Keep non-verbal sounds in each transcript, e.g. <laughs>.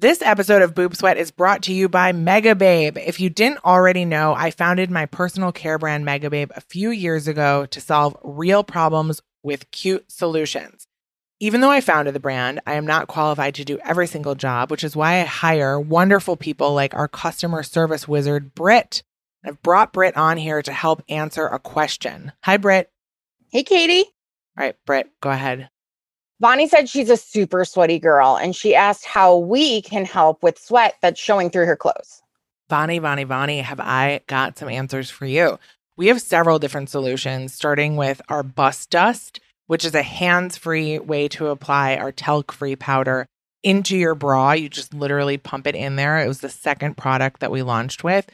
This episode of Boob Sweat is brought to you by Megababe. If you didn't already know, I founded my personal care brand Megababe a few years ago to solve real problems with cute solutions. Even though I founded the brand, I am not qualified to do every single job, which is why I hire wonderful people like our customer service wizard, Britt. I've brought Britt on here to help answer a question. Hi, Britt. Hey, Katie. All right, Britt, go ahead. Bonnie said she's a super sweaty girl and she asked how we can help with sweat that's showing through her clothes. Bonnie, Bonnie, Bonnie, have I got some answers for you? We have several different solutions, starting with our bust dust, which is a hands free way to apply our talc free powder into your bra. You just literally pump it in there. It was the second product that we launched with.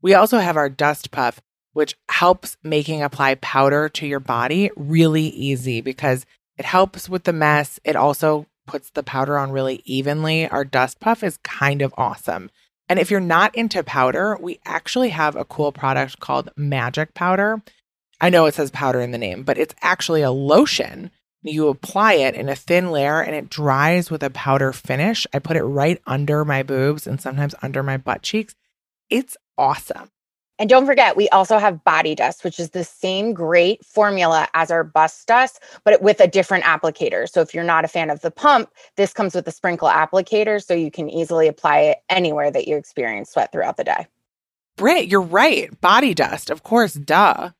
We also have our dust puff, which helps making apply powder to your body really easy because it helps with the mess. It also puts the powder on really evenly. Our dust puff is kind of awesome. And if you're not into powder, we actually have a cool product called Magic Powder. I know it says powder in the name, but it's actually a lotion. You apply it in a thin layer and it dries with a powder finish. I put it right under my boobs and sometimes under my butt cheeks. It's awesome. And don't forget, we also have body dust, which is the same great formula as our bust dust, but with a different applicator. So if you're not a fan of the pump, this comes with a sprinkle applicator so you can easily apply it anywhere that you experience sweat throughout the day. Britt, you're right. Body dust, of course, duh.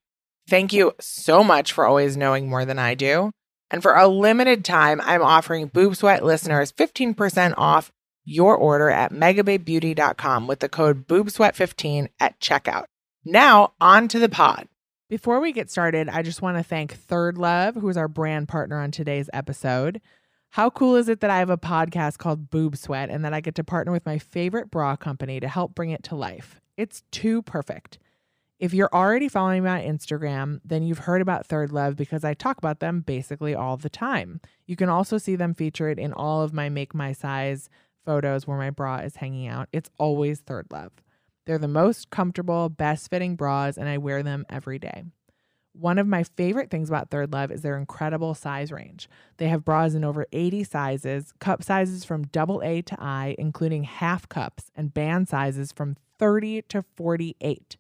Thank you so much for always knowing more than I do. And for a limited time, I'm offering Boob Sweat listeners 15% off your order at megababebeauty.com with the code boobsweat15 at checkout. Now, on to the pod. Before we get started, I just want to thank Third Love, who is our brand partner on today's episode. How cool is it that I have a podcast called Boob Sweat and that I get to partner with my favorite bra company to help bring it to life? It's too perfect. If you're already following me on Instagram, then you've heard about Third Love because I talk about them basically all the time. You can also see them featured in all of my Make My Size photos where my bra is hanging out, it's always Third Love. They're the most comfortable, best fitting bras, and I wear them every day. One of my favorite things about Third Love is their incredible size range. They have bras in over 80 sizes, cup sizes from double A to I, including half cups, and band sizes from 30 to 48.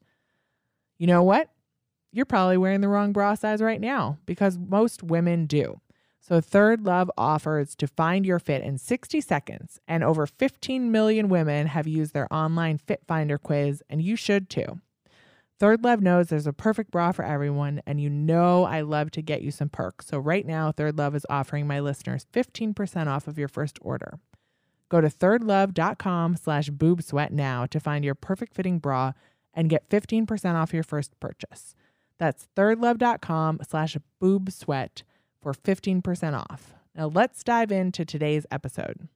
You know what? You're probably wearing the wrong bra size right now because most women do. So, Third Love offers to find your fit in 60 seconds, and over 15 million women have used their online Fit Finder quiz, and you should too. Third Love knows there's a perfect bra for everyone, and you know I love to get you some perks. So, right now, Third Love is offering my listeners 15% off of your first order. Go to thirdlove.com slash boobsweat now to find your perfect fitting bra and get 15% off your first purchase. That's thirdlove.com slash boobsweat for 15% off. Now, let's dive into today's episode.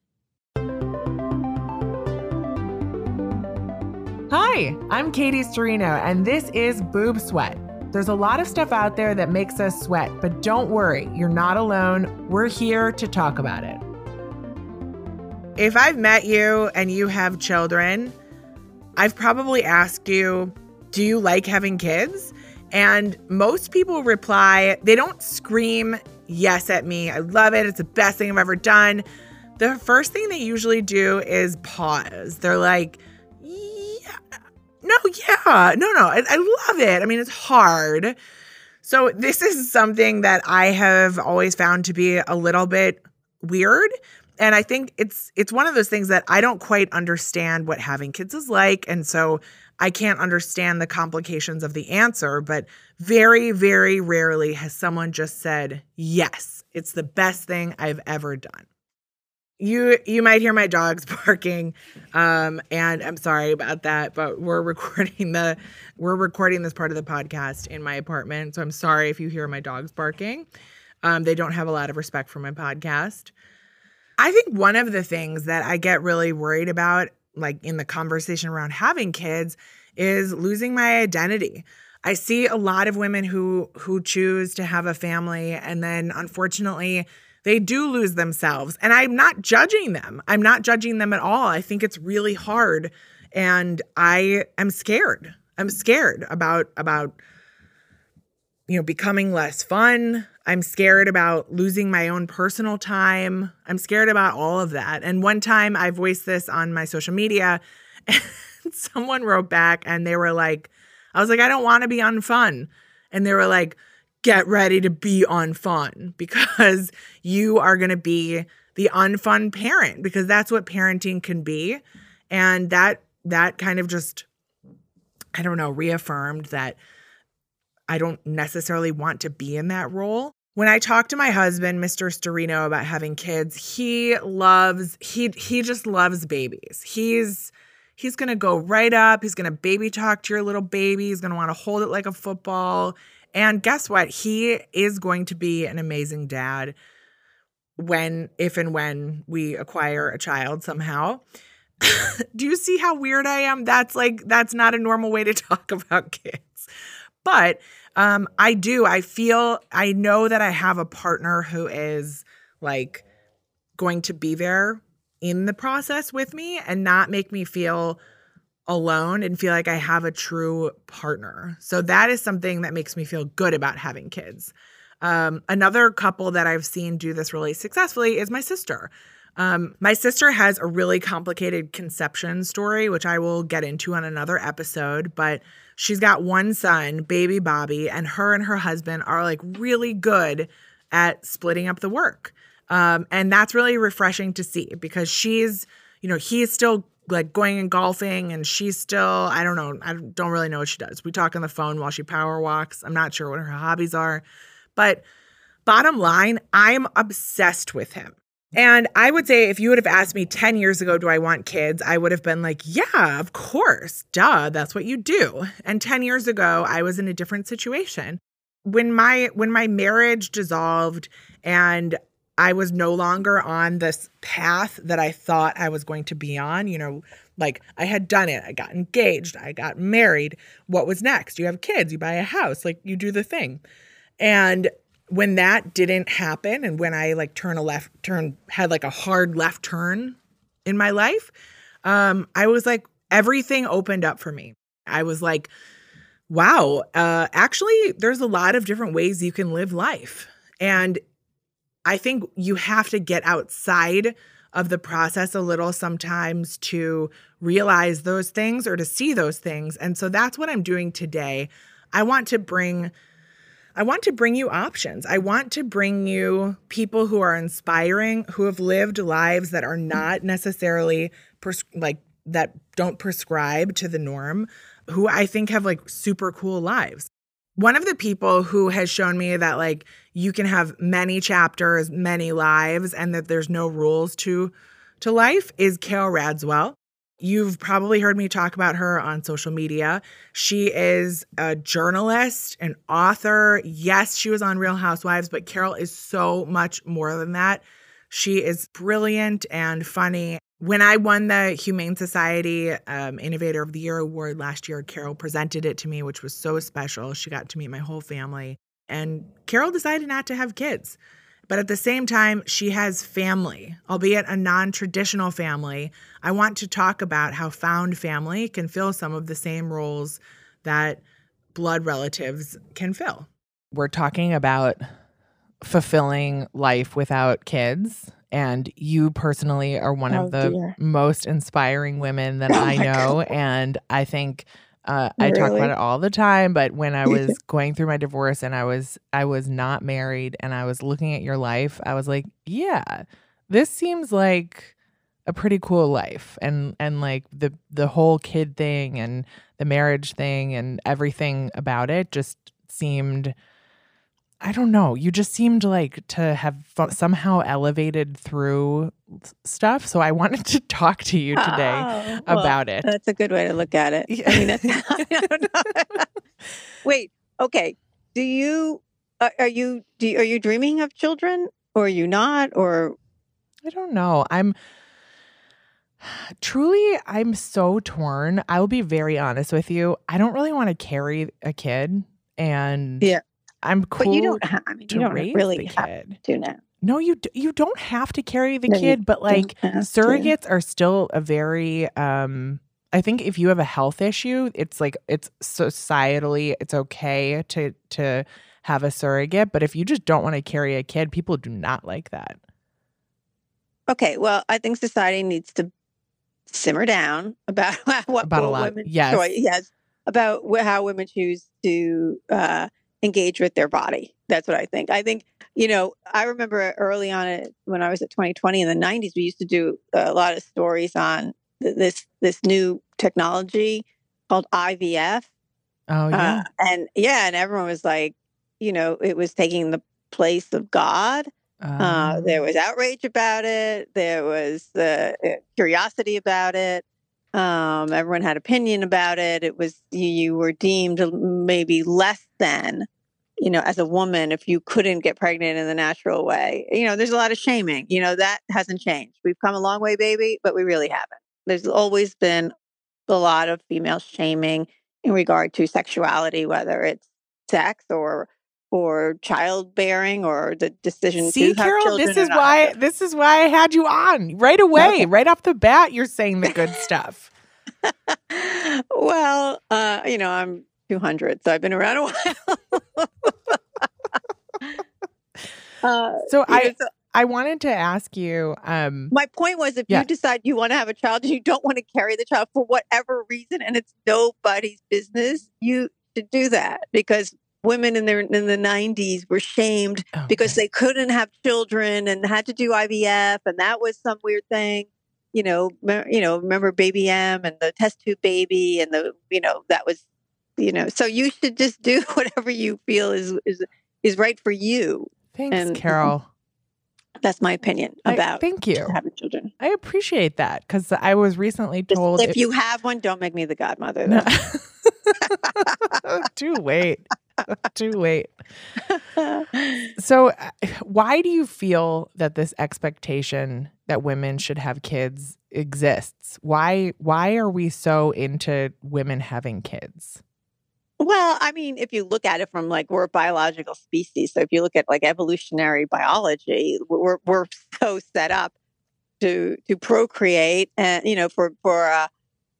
Hi, I'm Katie Sturino, and this is Boob Sweat. There's a lot of stuff out there that makes us sweat, but don't worry, you're not alone. We're here to talk about it. If I've met you and you have children, I've probably asked you, Do you like having kids? And most people reply, they don't scream yes at me. I love it. It's the best thing I've ever done. The first thing they usually do is pause. They're like, yeah, no, yeah, no, no, I, I love it. I mean, it's hard. So, this is something that I have always found to be a little bit weird and i think it's it's one of those things that i don't quite understand what having kids is like and so i can't understand the complications of the answer but very, very rarely has someone just said, Yes, it's the best thing I've ever done. You you might hear my dogs <laughs> barking. Um, and I'm sorry about that, but we're recording the we're recording this part of the podcast in my apartment. So I'm sorry if you hear my dogs barking. Um, they don't have a lot of respect for my podcast. I think one of the things that I get really worried about, like in the conversation around having kids, is losing my identity. I see a lot of women who who choose to have a family and then unfortunately they do lose themselves. And I'm not judging them. I'm not judging them at all. I think it's really hard and I am scared. I'm scared about about you know becoming less fun, I'm scared about losing my own personal time. I'm scared about all of that. And one time I voiced this on my social media <laughs> and someone wrote back and they were like, I was like, I don't want to be unfun. And they were like, get ready to be unfun because you are going to be the unfun parent because that's what parenting can be. And that, that kind of just, I don't know, reaffirmed that I don't necessarily want to be in that role. When I talk to my husband, Mr. Sturino, about having kids, he loves he he just loves babies. He's he's going to go right up, he's going to baby talk to your little baby, he's going to want to hold it like a football. And guess what? He is going to be an amazing dad when if and when we acquire a child somehow. <laughs> Do you see how weird I am? That's like that's not a normal way to talk <laughs> about kids. But um, I do. I feel, I know that I have a partner who is like going to be there in the process with me and not make me feel alone and feel like I have a true partner. So that is something that makes me feel good about having kids. Um, another couple that I've seen do this really successfully is my sister. Um, my sister has a really complicated conception story, which I will get into on another episode, but she's got one son, baby Bobby, and her and her husband are like really good at splitting up the work. Um, and that's really refreshing to see because she's, you know, he's still like going and golfing and she's still, I don't know, I don't really know what she does. We talk on the phone while she power walks. I'm not sure what her hobbies are. But bottom line, I'm obsessed with him. And I would say if you would have asked me 10 years ago, do I want kids? I would have been like, yeah, of course. Duh, that's what you do. And 10 years ago, I was in a different situation. When my when my marriage dissolved and I was no longer on this path that I thought I was going to be on, you know, like I had done it. I got engaged, I got married. What was next? You have kids, you buy a house, like you do the thing. And when that didn't happen and when I like turn a left turn had like a hard left turn in my life, um, I was like everything opened up for me. I was like, wow, uh, actually, there's a lot of different ways you can live life. And I think you have to get outside of the process a little sometimes to realize those things or to see those things. And so that's what I'm doing today. I want to bring I want to bring you options. I want to bring you people who are inspiring, who have lived lives that are not necessarily like that don't prescribe to the norm, who I think have like super cool lives. One of the people who has shown me that like you can have many chapters, many lives and that there's no rules to to life is Carol Radziwill. You've probably heard me talk about her on social media. She is a journalist, an author. Yes, she was on Real Housewives, but Carol is so much more than that. She is brilliant and funny. When I won the Humane Society um, Innovator of the Year award last year, Carol presented it to me, which was so special. She got to meet my whole family. And Carol decided not to have kids. But at the same time, she has family, albeit a non traditional family. I want to talk about how found family can fill some of the same roles that blood relatives can fill. We're talking about fulfilling life without kids. And you personally are one oh, of the dear. most inspiring women that <laughs> oh I know. God. And I think uh, I talk about it all the time, but when I was <laughs> going through my divorce and I was I was not married and I was looking at your life, I was like, yeah, this seems like a pretty cool life. And and like the the whole kid thing and the marriage thing and everything about it just seemed I don't know. You just seemed like to have somehow elevated through stuff. So I <laughs> wanted to talk to you today oh, well, about it. That's a good way to look at it. Yeah. I mean, <laughs> <laughs> I Wait, okay. Do you uh, are you do you, are you dreaming of children or are you not or I don't know. I'm truly I'm so torn. I will be very honest with you. I don't really want to carry a kid and yeah I'm cool. But you don't. Ha- I mean, you don't really have to now. No, you d- you don't have to carry the no, kid, but like surrogates to. are still a very. um I think if you have a health issue, it's like it's societally it's okay to to have a surrogate. But if you just don't want to carry a kid, people do not like that. Okay, well, I think society needs to simmer down about <laughs> what, About a lot. women Yes. choi- yes, about how women choose to uh, engage with their body. That's what I think. I think you know. I remember early on when I was at 2020 in the 90s, we used to do a lot of stories on th- this this new technology called IVF. Oh, yeah. Uh, and yeah, and everyone was like, you know, it was taking the place of God. Uh, Um, there was outrage about it. There was uh, uh, curiosity about it. Um, everyone had opinion about it. It was you, you were deemed maybe less than, you know, as a woman if you couldn't get pregnant in the natural way. You know, there's a lot of shaming. You know, that hasn't changed. We've come a long way, baby, but we really haven't. There's always been a lot of female shaming in regard to sexuality, whether it's sex or or childbearing or the decision See, to have Carol, this is why this is why I had you on right away, Okay. <laughs> right off the bat. You're saying the good stuff. well, uh, you know, I'm 200, so I've been around a while. <laughs> uh, So you know, I so I wanted to ask you. Um, my point was if Yeah. you decide you want to have a child and you don't want to carry the child for whatever reason and it's nobody's business, you should do that because women in their in the 90s were shamed because they couldn't have children and had to do IVF and that was some weird thing. You know, me- you know, remember baby M and the test tube baby and the you know, that was you know, so you should just do <laughs> whatever you feel is is is right for you. thanks, and- mm-hmm. Carol. That's my opinion I- about thank you. having children. I appreciate that because I was recently told if you have one, don't make me the godmother. No. Too late. <laughs> <laughs> Too late. So, uh, why do you feel that this expectation that women should have kids exists? Why why are we so into women having kids? Well, I mean, if you look at it from like we're a biological species, so if you look at like evolutionary biology, we're we're <laughs> so set up to to procreate, and you know, for for uh,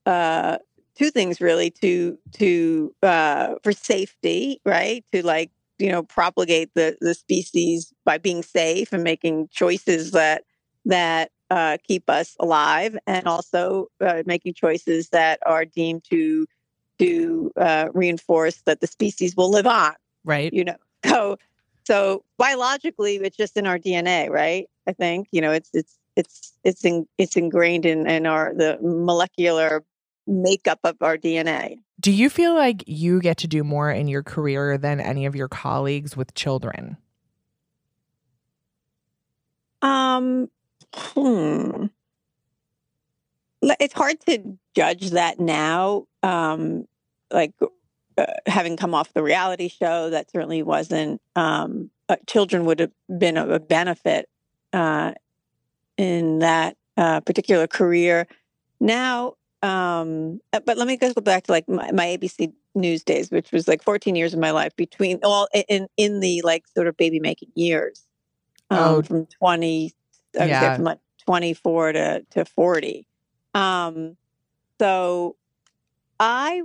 uh, two things really to to uh, for safety, right? To like you know propagate the the species by being safe and making choices that that uh, keep us alive, and also uh, making choices that are deemed to to uh, reinforce that the species will live on. Right? You know, <laughs> so so biologically, it's just in our DNA, right? I think you know it's it's it's it's in, it's ingrained in in our the molecular makeup of our DNA. Do you feel like you get to do more in your career than any of your colleagues with children? Um, hmm. It's hard to judge that now. Um, like uh, having come off the reality show, that certainly wasn't. Um, uh, children would have been a, a benefit uh, in that uh, particular career. Now, um, uh, but let me go back to like my, my ABC News days, which was like 14 years of my life between all in in the like sort of baby making years um, Oh. from 20 I Yeah. say from like 24 to, to 40 um so i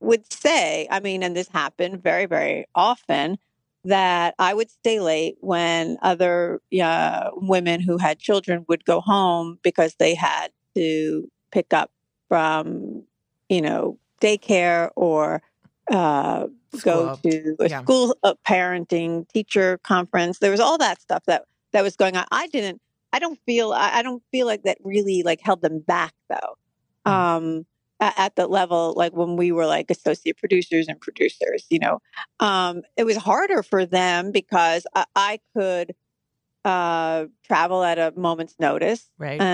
would say i mean and this happened very very often that i would stay late when other uh, women who had children would go home because they had to pick up from you know daycare or uh, go to a Yeah. school uh, parenting teacher conference there was all that stuff that that was going on i didn't i don't feel i, I don't feel like that really like held them back though Mm. um at, at the level like when we were like associate producers and producers you know um it was harder for them because i, I could uh travel at a moment's notice Right? uh,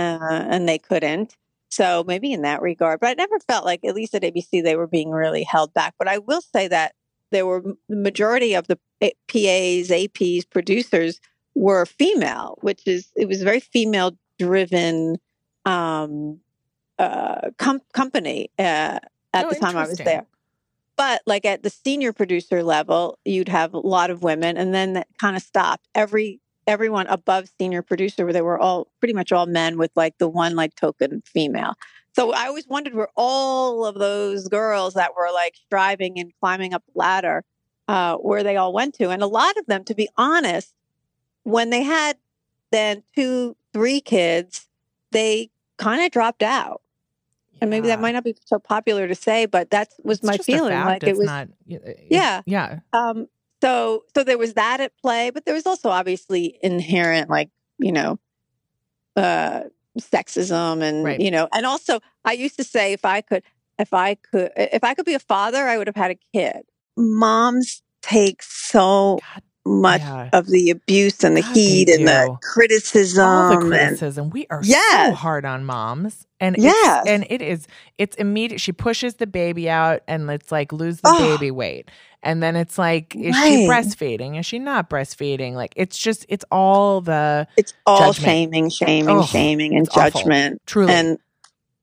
and they couldn't. So maybe in that regard, but I never felt like, at least at ABC, they were being really held back. But I will say that there were the majority of the PAs, APs, producers were female, which is it was a very female driven um, uh, com- company uh, at Oh, the time I was there. But like at the senior producer level, you'd have a lot of women, and then that kind of stopped. Every everyone above senior producer, where they were all pretty much all men with like the one like token female. So I always wondered where all of those girls that were like striving and climbing up the ladder uh, where they all went to. And a lot of them, to be honest, when they had then two, three kids, they kind of dropped out. And maybe that might not be so popular to say, but that was It's my feeling. Like it was, not. uh, Yeah. Yeah. um, so so there was that at play, but there was also obviously inherent, like you know, uh, sexism and Right. you know, and also I used to say if I could, if I could, if I could be a father, I would have had a kid. Moms take so much yeah. of the abuse and the God, heat and the criticism all the and criticism. We are so hard on moms. And yeah. it's, and it is it's immediate. She pushes the baby out and it's like lose the Oh. baby weight. And then it's like, is she breastfeeding? Is she not breastfeeding? Like it's just it's all the it's all Judgment. shaming, shaming, Ugh, shaming, and it's awful. judgment. truly And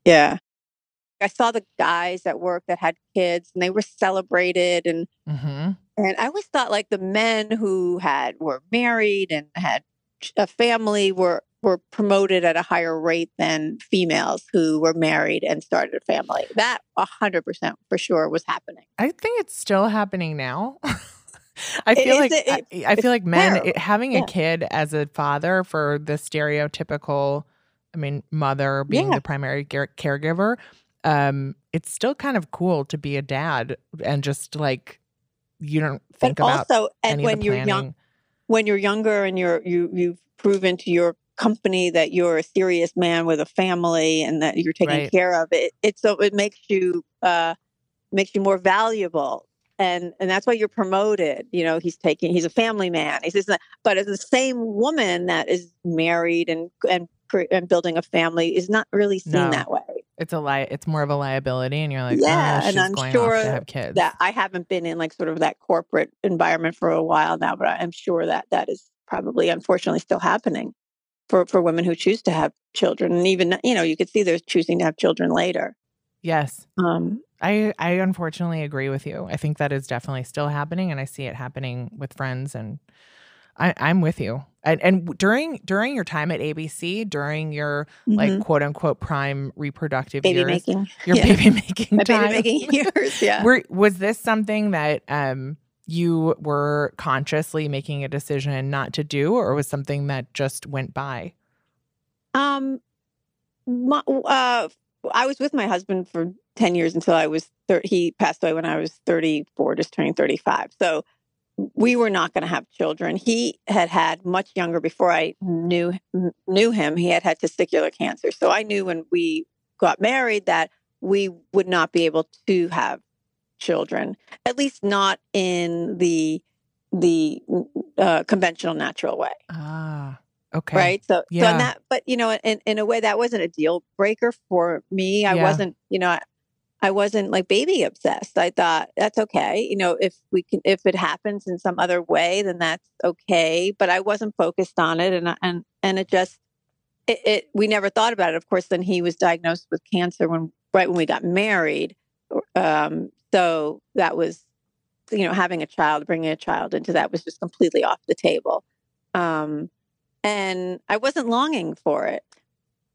yeah. I saw the guys at work that had kids and they were celebrated and Mhm. And I always thought like the men who had were married and had a family were were promoted at a higher rate than females who were married and started a family. That a hundred percent for sure was happening. I think it's still happening now. <laughs> I feel like it- I, I feel like men it- having Yeah. a kid as a father for the stereotypical, I mean, mother being Yeah. the primary care- caregiver. Um, it's still kind of cool to be a dad and just like you don't think But about also and when you're planning. young when you're younger and you're you you've proven to your company that you're a serious man with a family and that you're taking Right. care of it it so it makes you uh makes you more valuable and and that's why you're promoted you know he's taking he's a family man he's but as the same woman that is married and and and building a family is not really seen No. that way It's a li- It's more of a liability, and you're like, Yeah, oh, and I'm sure to have kids. that I haven't been in like sort of that corporate environment for a while now, but I'm sure that that is probably unfortunately still happening for for women who choose to have children, and even you know you could see they're choosing to have children later. yes, Um, I I unfortunately agree with you. I think that is definitely still happening, and I see it happening with friends, and I, I'm with you. And and during during your time at ABC, during your like mhm. quote unquote prime reproductive baby years, making, your yeah. baby <laughs> making my time, baby making <laughs> years, yeah. Were, was this something that um you were consciously making a decision not to do, or was something that just went by? Um, my, uh, I was with my husband for 10 years until I was 30. He passed away when I was 34, just turning 35. So we were not going to have children. He had had much younger before I knew knew him. He had had testicular cancer. So I knew when we got married that we would not be able to have children, at least not in the the uh, conventional natural way Ah, okay, right so so Yeah. in that but you know in, in a way that wasn't a deal breaker for me i Yeah. wasn't you know I, wasn't like baby obsessed. I thought that's okay you know if we can if it happens in some other way then that's okay but i wasn't focused on it and and and it just it, it we never thought about it. Of course then he was diagnosed with cancer when right when we got married um so that was you know having a child bringing a child into that was just completely off the table. Um and I wasn't longing for it.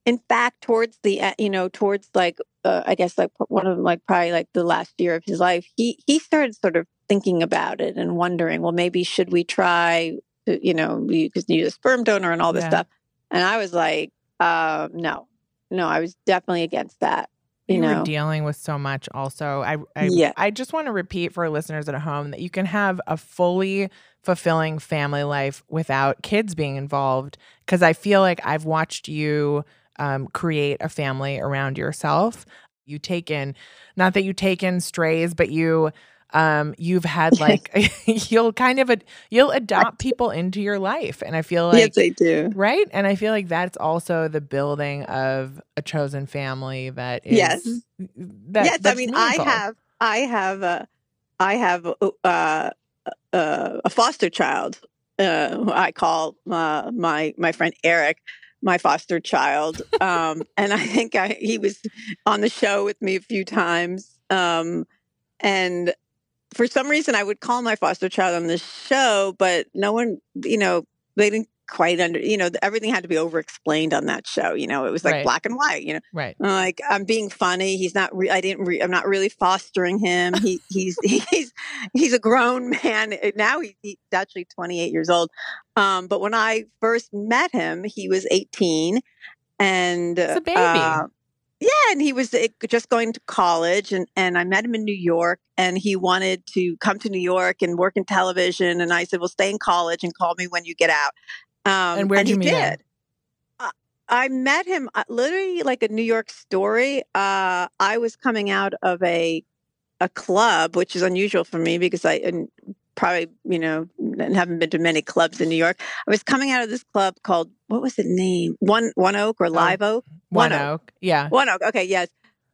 In fact, towards the you know towards like uh, I guess like one of them like probably like the last year of his life, he he started sort of thinking about it and wondering, well, maybe should we try to, you know you could use a sperm donor and all this Yeah. stuff, and I was like, uh, no, no, I was definitely against that. You you know, were dealing with so much also i I, Yeah. I just want to repeat for listeners at home that you can have a fully fulfilling family life without kids being involved because i feel like i've watched you um, create a family around yourself you take in not that you take in strays but you um you've had <laughs> like <laughs> you'll kind of ad- you'll adopt people into your life and i feel like yes, they do. Right. And I feel like that's also the building of a chosen family that is Yes. that, yes, I mean, I meaningful. have, I have, uh, I have uh, uh, uh, a foster child. Uh, who I call uh, my my friend Eric, my foster child, um, <laughs> and I think I, he was on the show with me a few times. Um, and for some reason, I would call my foster child on the show, but no one, you know, they didn't quite under, you know, everything had to be over explained on that show. You know, it was like Right. black and white, you know, Right. I'm like I'm being funny. He's not, re- I didn't, re- I'm not really fostering him. <laughs> He, he's, <laughs> he's, he's a grown man. Now he, he's actually 28 years old. Um, but when I first met him, he was 18 and He's a baby. uh, yeah, and he was uh, just going to college, and and I met him in New York, and he wanted to come to New York and work in television, and I said, "Well, stay in college and call me when you get out." Um, And where'd he you meet him? did. I- I met him uh, literally like a New York story. Uh, I was coming out of a a club, which is unusual for me because I and probably you know haven't been to many clubs in New York. I was coming out of this club called what was the name? One One Oak or Live Oak? One One Oak. Yeah. One Oak. Okay, yes.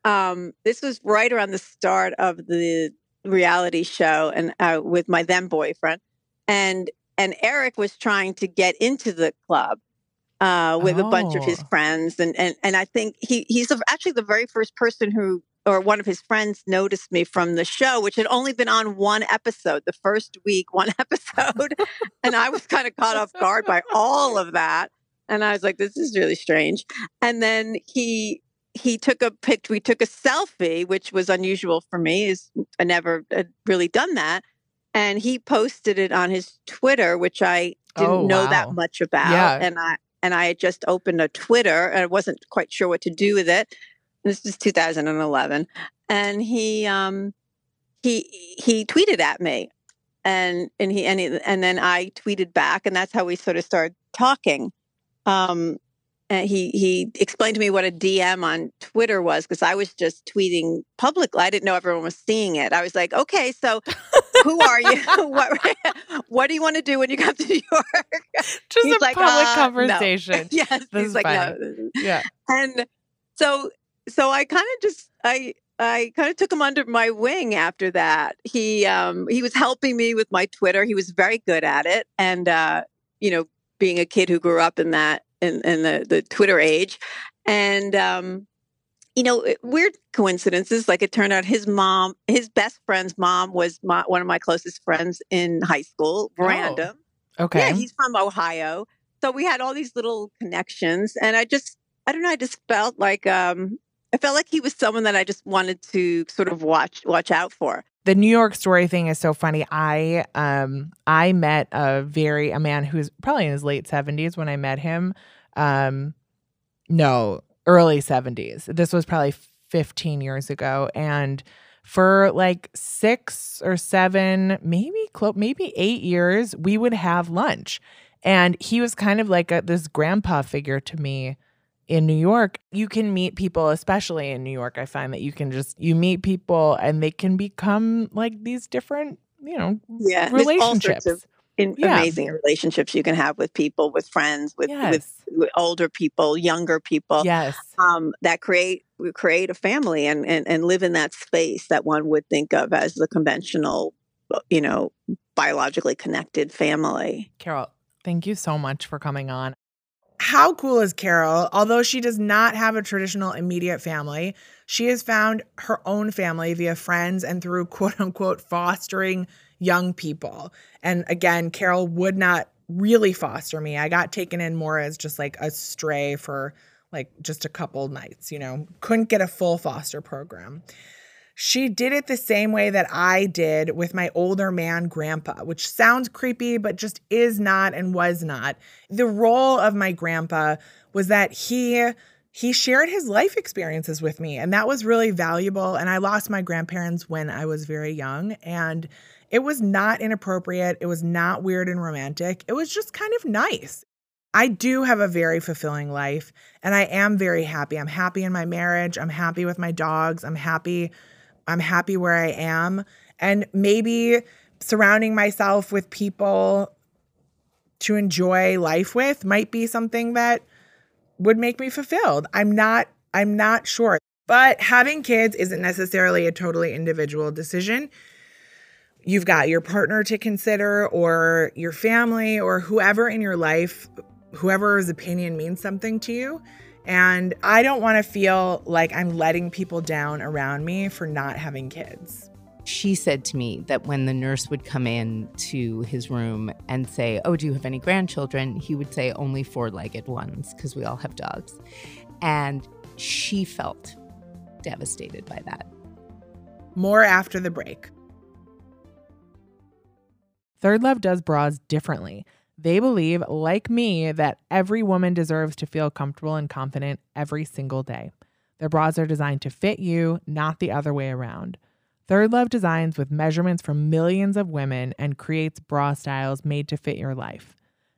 Um, this was right around the start of the reality show, and uh, with my then boyfriend, and and Eric was trying to get into the club uh, with a bunch of his Oh. friends, and and and I think he he's actually the very first person who. Or one of his friends noticed me from the show, which had only been on one episode, the first week, one <laughs> episode. and I was kind of caught off guard by all of that. And I was like, this is really strange. And then he he took a pic we took a selfie which was unusual for me is i never had really done that and he posted it on his twitter which i didn't Oh, know wow. that much about Yeah. and i and i had just opened a twitter and i wasn't quite sure what to do with it this is 2011 and he um he he tweeted at me and and he and, he, and then i tweeted back and that's how we sort of started talking um and he he explained to me what a DM on Twitter was because I was just tweeting publicly. I didn't know everyone was seeing it. I was like, okay, so <laughs> who are you? <laughs> what what do you want to do when you come to <laughs> New York? Just He's a like, public uh, no. conversation. yes, This he's like, funny. no. Yeah. And so so I kind of just I I kind of took him under my wing after that. He um he was helping me with my Twitter. He was very good at it and uh you know, being a kid who grew up in that in, the the Twitter age and um you know, weird coincidences. Like it turned out his mom, his best friend's mom was my, one of my closest friends in high school, random. Okay. Yeah, he's from Ohio. So we had all these little connections and I just I don't know, I just felt like um I felt like he was someone that I just wanted to sort of watch watch out for. the New York story thing is so funny. I um I met a very a man who's probably in his late 70s when I met him. Um no, early 70s. This was probably 15 years ago and for like 6 or 7, maybe close maybe 8 years, we would have lunch. And he was kind of like a, this grandpa figure to me in New York, you can meet people, especially in New York. I find that you can just you meet people and they can become like these different, you know, Yeah, there's all sorts relationships. of in, Yeah. amazing relationships you can have with people, with friends, with with, yes. with older people, younger people. yes. Um, that create create a family and, and and live in that space that one would think of as the conventional, you know, biologically connected family. Carol, thank you so much for coming on. How cool is Carol? Although she does not have a traditional immediate family, she has found her own family via friends and through <laughs> quote unquote fostering young people. And again, Carol would not really foster me. I got taken in more as just like a stray for like just a couple nights, you know, couldn't get a full foster program. She did it the same way that I did with my older man grandpa, which sounds creepy, but just is not and was not. The role of my grandpa was that he he shared his life experiences with me, and that was really valuable. And I lost my grandparents when I was very young, and it was not inappropriate. It was not weird and romantic. It was just kind of nice. I do have a very fulfilling life, and I am very happy. I'm happy in my marriage. I'm happy with my dogs. I'm happy I'm happy where I am. And maybe surrounding myself with people to enjoy life with might be something that would make me fulfilled. I'm not I'm not sure. But having kids isn't necessarily a totally individual decision. You've got your partner to consider or your family or whoever in your life, whoever's opinion means something to you. And I don't want to feel like I'm letting people down around me for not having kids. she said to me that when the nurse would come in to his room and say, Oh, do you have any grandchildren? He would say, Only four legged ones, because we all have dogs. And she felt devastated by that. More after the break. Third Love does bras differently. They believe, like me, that every woman deserves to feel comfortable and confident every single day. Their bras are designed to fit you, not the other way around. Third Love designs with measurements from millions of women and creates bra styles made to fit your life.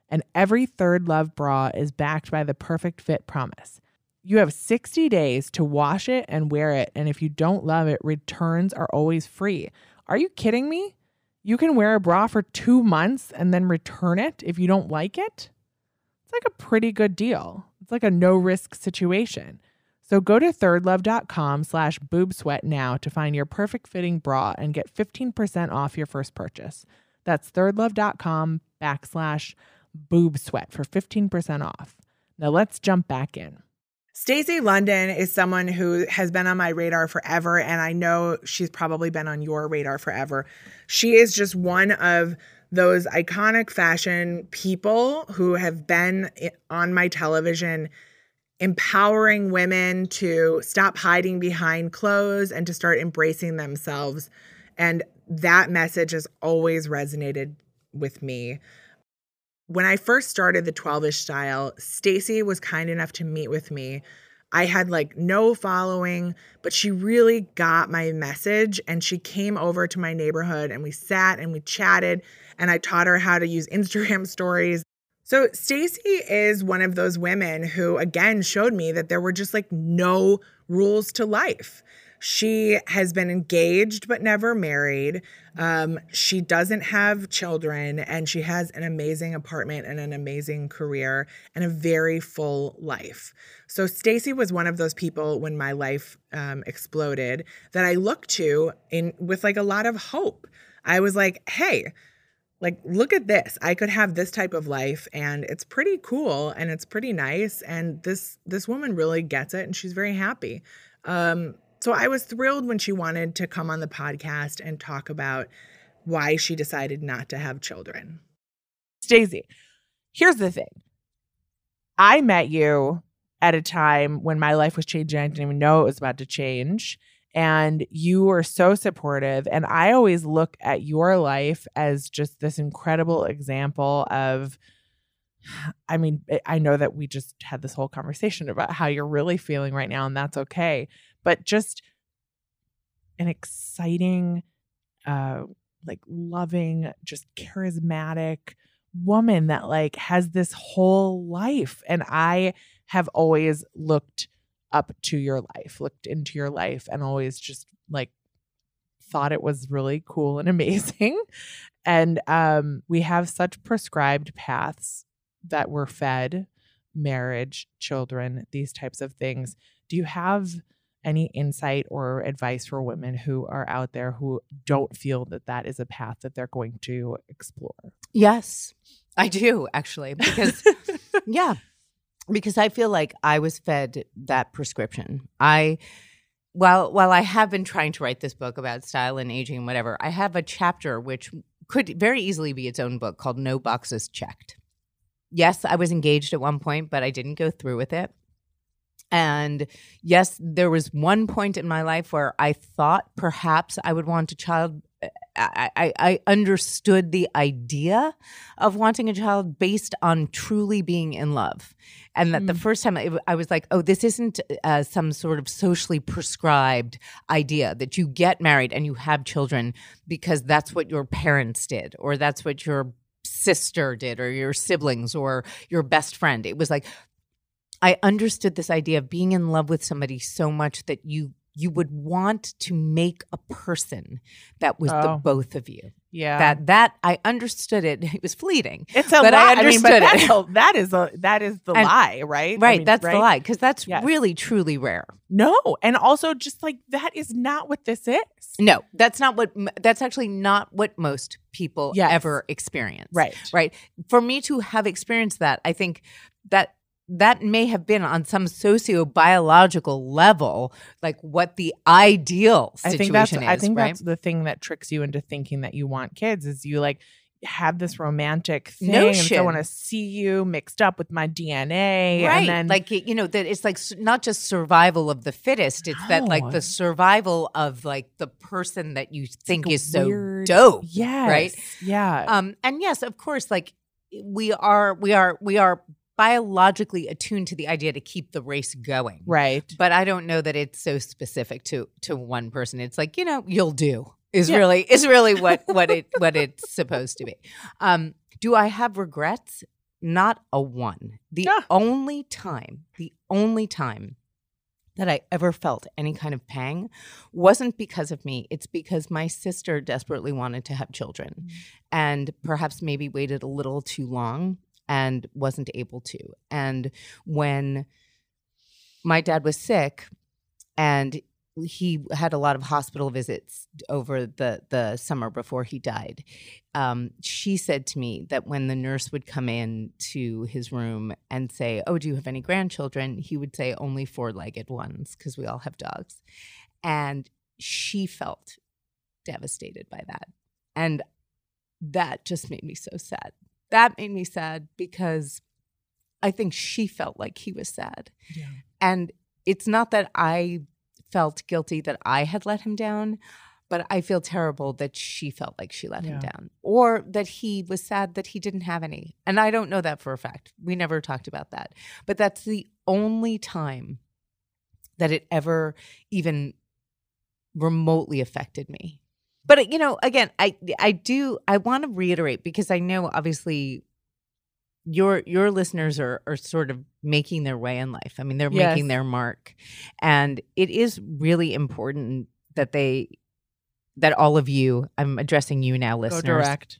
And every Third Love bra is backed by the perfect fit promise. You have 60 days to wash it and wear it, and if you don't love it, returns are always free. Are you kidding me? You can wear a bra for two months and then return it if you don't like it? It's like a pretty good deal. It's like a no risk situation. So go to thirdlove.com slash boobsweat now to find your perfect fitting bra and get 15% off your first purchase. That's thirdlove.com backslash boobsweat for 15% off. Now let's jump back in. Stacy London is someone who has been on my radar forever, and I know she's probably been on your radar forever. She is just one of those iconic fashion people who have been on my television empowering women to stop hiding behind clothes and to start embracing themselves. And that message has always resonated with me. When I first started the 12ish style, Stacy was kind enough to meet with me. I had like no following, but she really got my message and she came over to my neighborhood and we sat and we chatted and I taught her how to use Instagram <laughs> stories so Stacy is one of those women who again showed me that there were just like no rules to life. She has been engaged but never married. Um, she doesn't have children, and she has an amazing apartment and an amazing career and a very full life. So Stacy was one of those people when my life um, exploded that I looked to in with like a lot of hope. I was like, hey like look at this i could have this type of life and it's pretty cool and it's pretty nice and this this woman really gets it and she's very happy um so i was thrilled when she wanted to come on the podcast and talk about why she decided not to have children. Stacy, here's the thing. I met you at a time when my life was changing. I didn't even know it was about to change. And you were so supportive. And i always look at your life as just this incredible example of <sighs> i mean i know that we just had this whole conversation about how you're really feeling right now and that's okay but just an exciting uh like loving just charismatic woman that like has this whole life and i have always looked up to your life, looked into your life, and always just like thought it was really cool and <laughs> amazing. And um, we have such prescribed paths that we're fed marriage, children, these types of things. Do you have any insight or advice for women who are out there who don't feel that that is a path that they're going to explore? Yes, I do actually, because <laughs> yeah, because I feel like I was fed that prescription. I while while I have been trying to write this book about style and aging and whatever, I have a chapter which could very easily be its own book called No Boxes Checked. Yes, I was engaged at one point, but I didn't go through with it. And yes, there was one point in my life where I thought perhaps I would want a child I, I, understood the idea of wanting a child based on truly being in love. And that mm. the first time I, I, was like, oh, this isn't uh, some sort of socially prescribed idea that you get married and you have children because that's what your parents did or that's what your sister did or your siblings or your best friend. It was like, I understood this idea of being in love with somebody so much that you you would want to make a person that was oh. the both of you. Yeah. That that I understood it. <laughs> It was fleeting. It's a but lie. I understood I mean, it. A, that is a that is the and, lie, right? Right. I mean, that's right? the lie because that's yes. really truly rare. No, and also just like that is not what this is. No, that's not what. That's actually not what most people yes. ever experience. Right. Right. For me to have experienced that, I think that that may have been on some socio-biological level like what the ideal I situation think that's is I think right? that's the thing that tricks you into thinking that you want kids is you like have this romantic thing and so I want to see you mixed up with my DNA right and then like you know that it's like not just survival of the fittest it's that like the survival of like the person that you think a is so dope yes, right? Yeah. um and yes of course like we are we are we are biologically attuned to the idea to keep the race going. Right. but i don't know that it's so specific to to one person. It's like you know you'll do is Yeah. really is really <laughs> what what it what it's supposed to be. Um do i have regrets? Not a one. The only time the only time that I ever felt any kind of pang wasn't because of me. It's because my sister desperately wanted to have children and perhaps maybe waited a little too long and wasn't able to. And when my dad was sick and he had a lot of hospital visits over the the summer before he died. Um, she said to me that when the nurse would come in to his room and say, "Oh, do you have any grandchildren?" he would say, "Only four-legged ones," because we all have dogs. And she felt devastated by that, and that just made me so sad. That made me sad because I think she felt like he was sad. Yeah. And it's not that I felt guilty that I had let him down, but I feel terrible that she felt like she let him down or that he was sad that he didn't have any. And I don't know that for a fact. We never talked about that. But that's the only time that it ever even remotely affected me. But you know, again, I I do I want to reiterate because I know obviously your your listeners are are sort of making their way in life. I mean, they're Yes. making their mark. And it is really important that they that all of you, I'm addressing you now, Go listeners direct.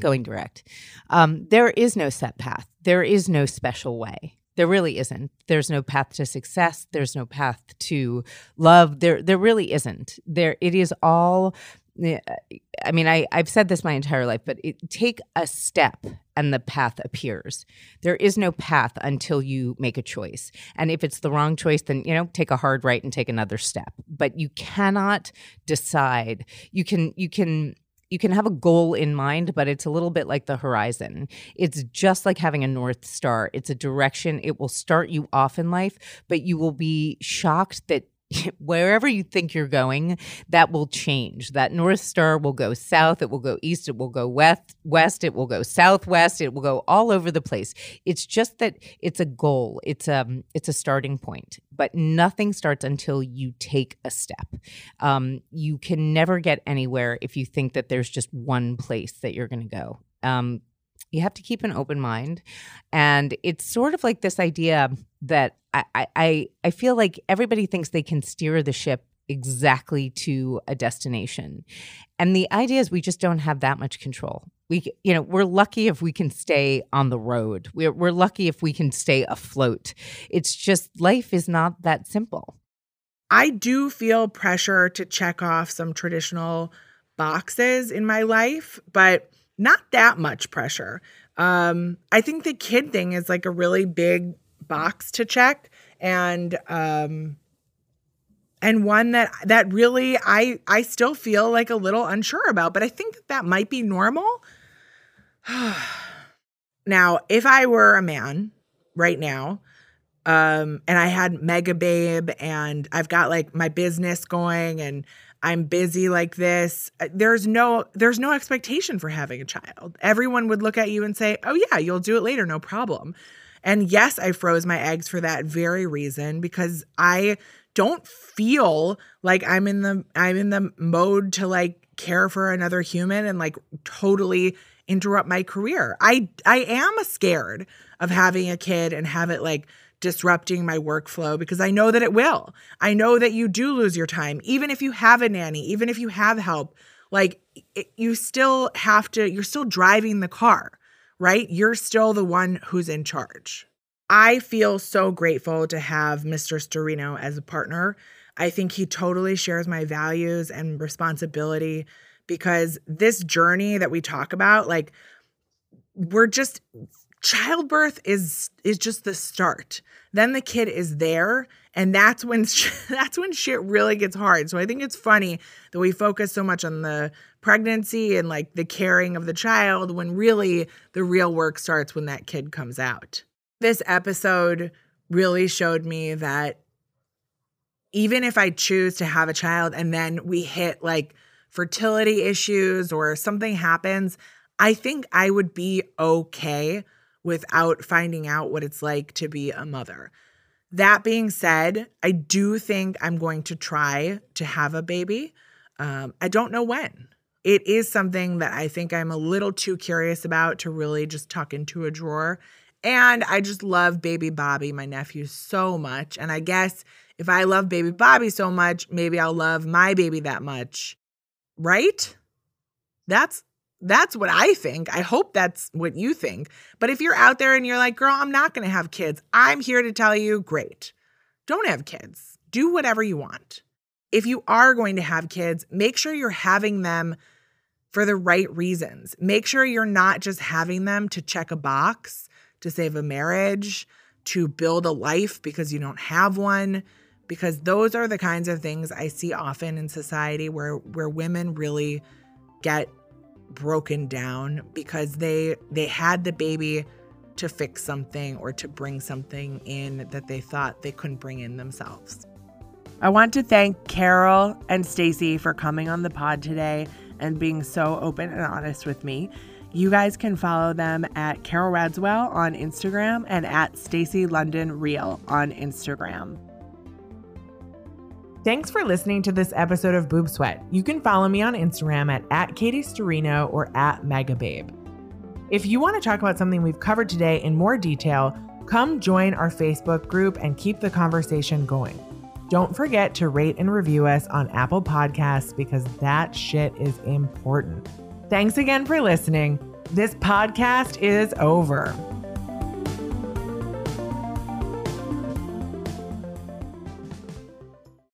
going direct. Um, there is no set path. There is no special way. There really isn't. There's no path to success. There's no path to love. There, there really isn't. There, it is all. Eh, I mean, I I've said this my entire life, but it, take a step and the path appears. There is no path until you make a choice. And if it's the wrong choice, then you know, take a hard right and take another step. But you cannot decide. You can you can you can have a goal in mind, but it's a little bit like the horizon. It's just like having a North Star. It's a direction. It will start you off in life, but you will be shocked that <laughs> wherever you think you're going, that will change. That North Star will go south, it will go east, it will go west, west, it will go southwest, it will go all over the place. It's just that it's a goal. It's a it's a starting point, but nothing starts until you take a step. Um, you can never get anywhere if you think that there's just one place that you're going to go. Um, you have to keep an open mind, and it's sort of like this idea that I, I- I feel like everybody thinks they can steer the ship exactly to a destination, and the idea is we just don't have that much control. We, you know, we're lucky if we can stay on the road. We're we're lucky if we can stay afloat. It's just life is not that simple. I do feel pressure to check off some traditional boxes in my life, but not that much pressure. Um, I think the kid thing is like a really big box to check and um and one that that really I I still feel like a little unsure about, but I think that, that might be normal. <sighs> now, if I were a man right now, um and i had Megababe and i've got like my business going and i'm busy like this. Uh, there's no there's no expectation for having a child. Everyone would look at you and say oh yeah you'll do it later no problem. And yes i froze my eggs for that very reason because i don't feel like i'm in the i'm in the mode to like care for another human and like totally interrupt my career. I i am scared of having a kid and have it like disrupting my workflow because I know that it will. I know that you do lose your time, even if you have a nanny, even if you have help. Like it, you still have to, you're still driving the car, right? You're still the one who's in charge. I feel so grateful to have Mr. Sturino as a partner. I think he totally shares my values and responsibility because this journey that we talk about, like, we're just childbirth is is just the start. Then the kid is there and that's when <laughs> that's when shit really gets hard. So I think it's funny that we focus so much on the pregnancy and like the caring of the child when really the real work starts when that kid comes out. This episode really showed me that even if I choose to have a child and then we hit like fertility issues or something happens, I think I would be okay without finding out what it's like to be a mother. That being said, I do think I'm going to try to have a baby. Um, I don't know when. It is something that I think I'm a little too curious about to really just tuck into a drawer. And I just love baby Bobby, my nephew, so much. And I guess if I love baby Bobby so much, maybe I'll love my baby that much. Right? That's that's what I think. I hope that's what you think. But if you're out there and you're like, girl, I'm not going to have kids, I'm here to tell you, great. Don't have kids. Do whatever you want. If you are going to have kids, make sure you're having them for the right reasons. Make sure you're not just having them to check a box, to save a marriage, to build a life because you don't have one because those are the kinds of things I see often in society where where women really get broken down because they they had the baby to fix something or to bring something in that they thought they couldn't bring in themselves. I want to thank Carol and Stacy for coming on the pod today and being so open and honest with me. You guys can follow them at Carole Radziwill on Instagram and at Stacy London Real on Instagram. Thanks for listening to this episode of Boob Sweat. You can follow me on Instagram at, at Katie Sturino or at Megababe. If you want to talk about something we've covered today in more detail, come join our Facebook group and keep the conversation going. Don't forget to rate and review us on Apple Podcasts because that shit is important. Thanks again for listening. This podcast is over.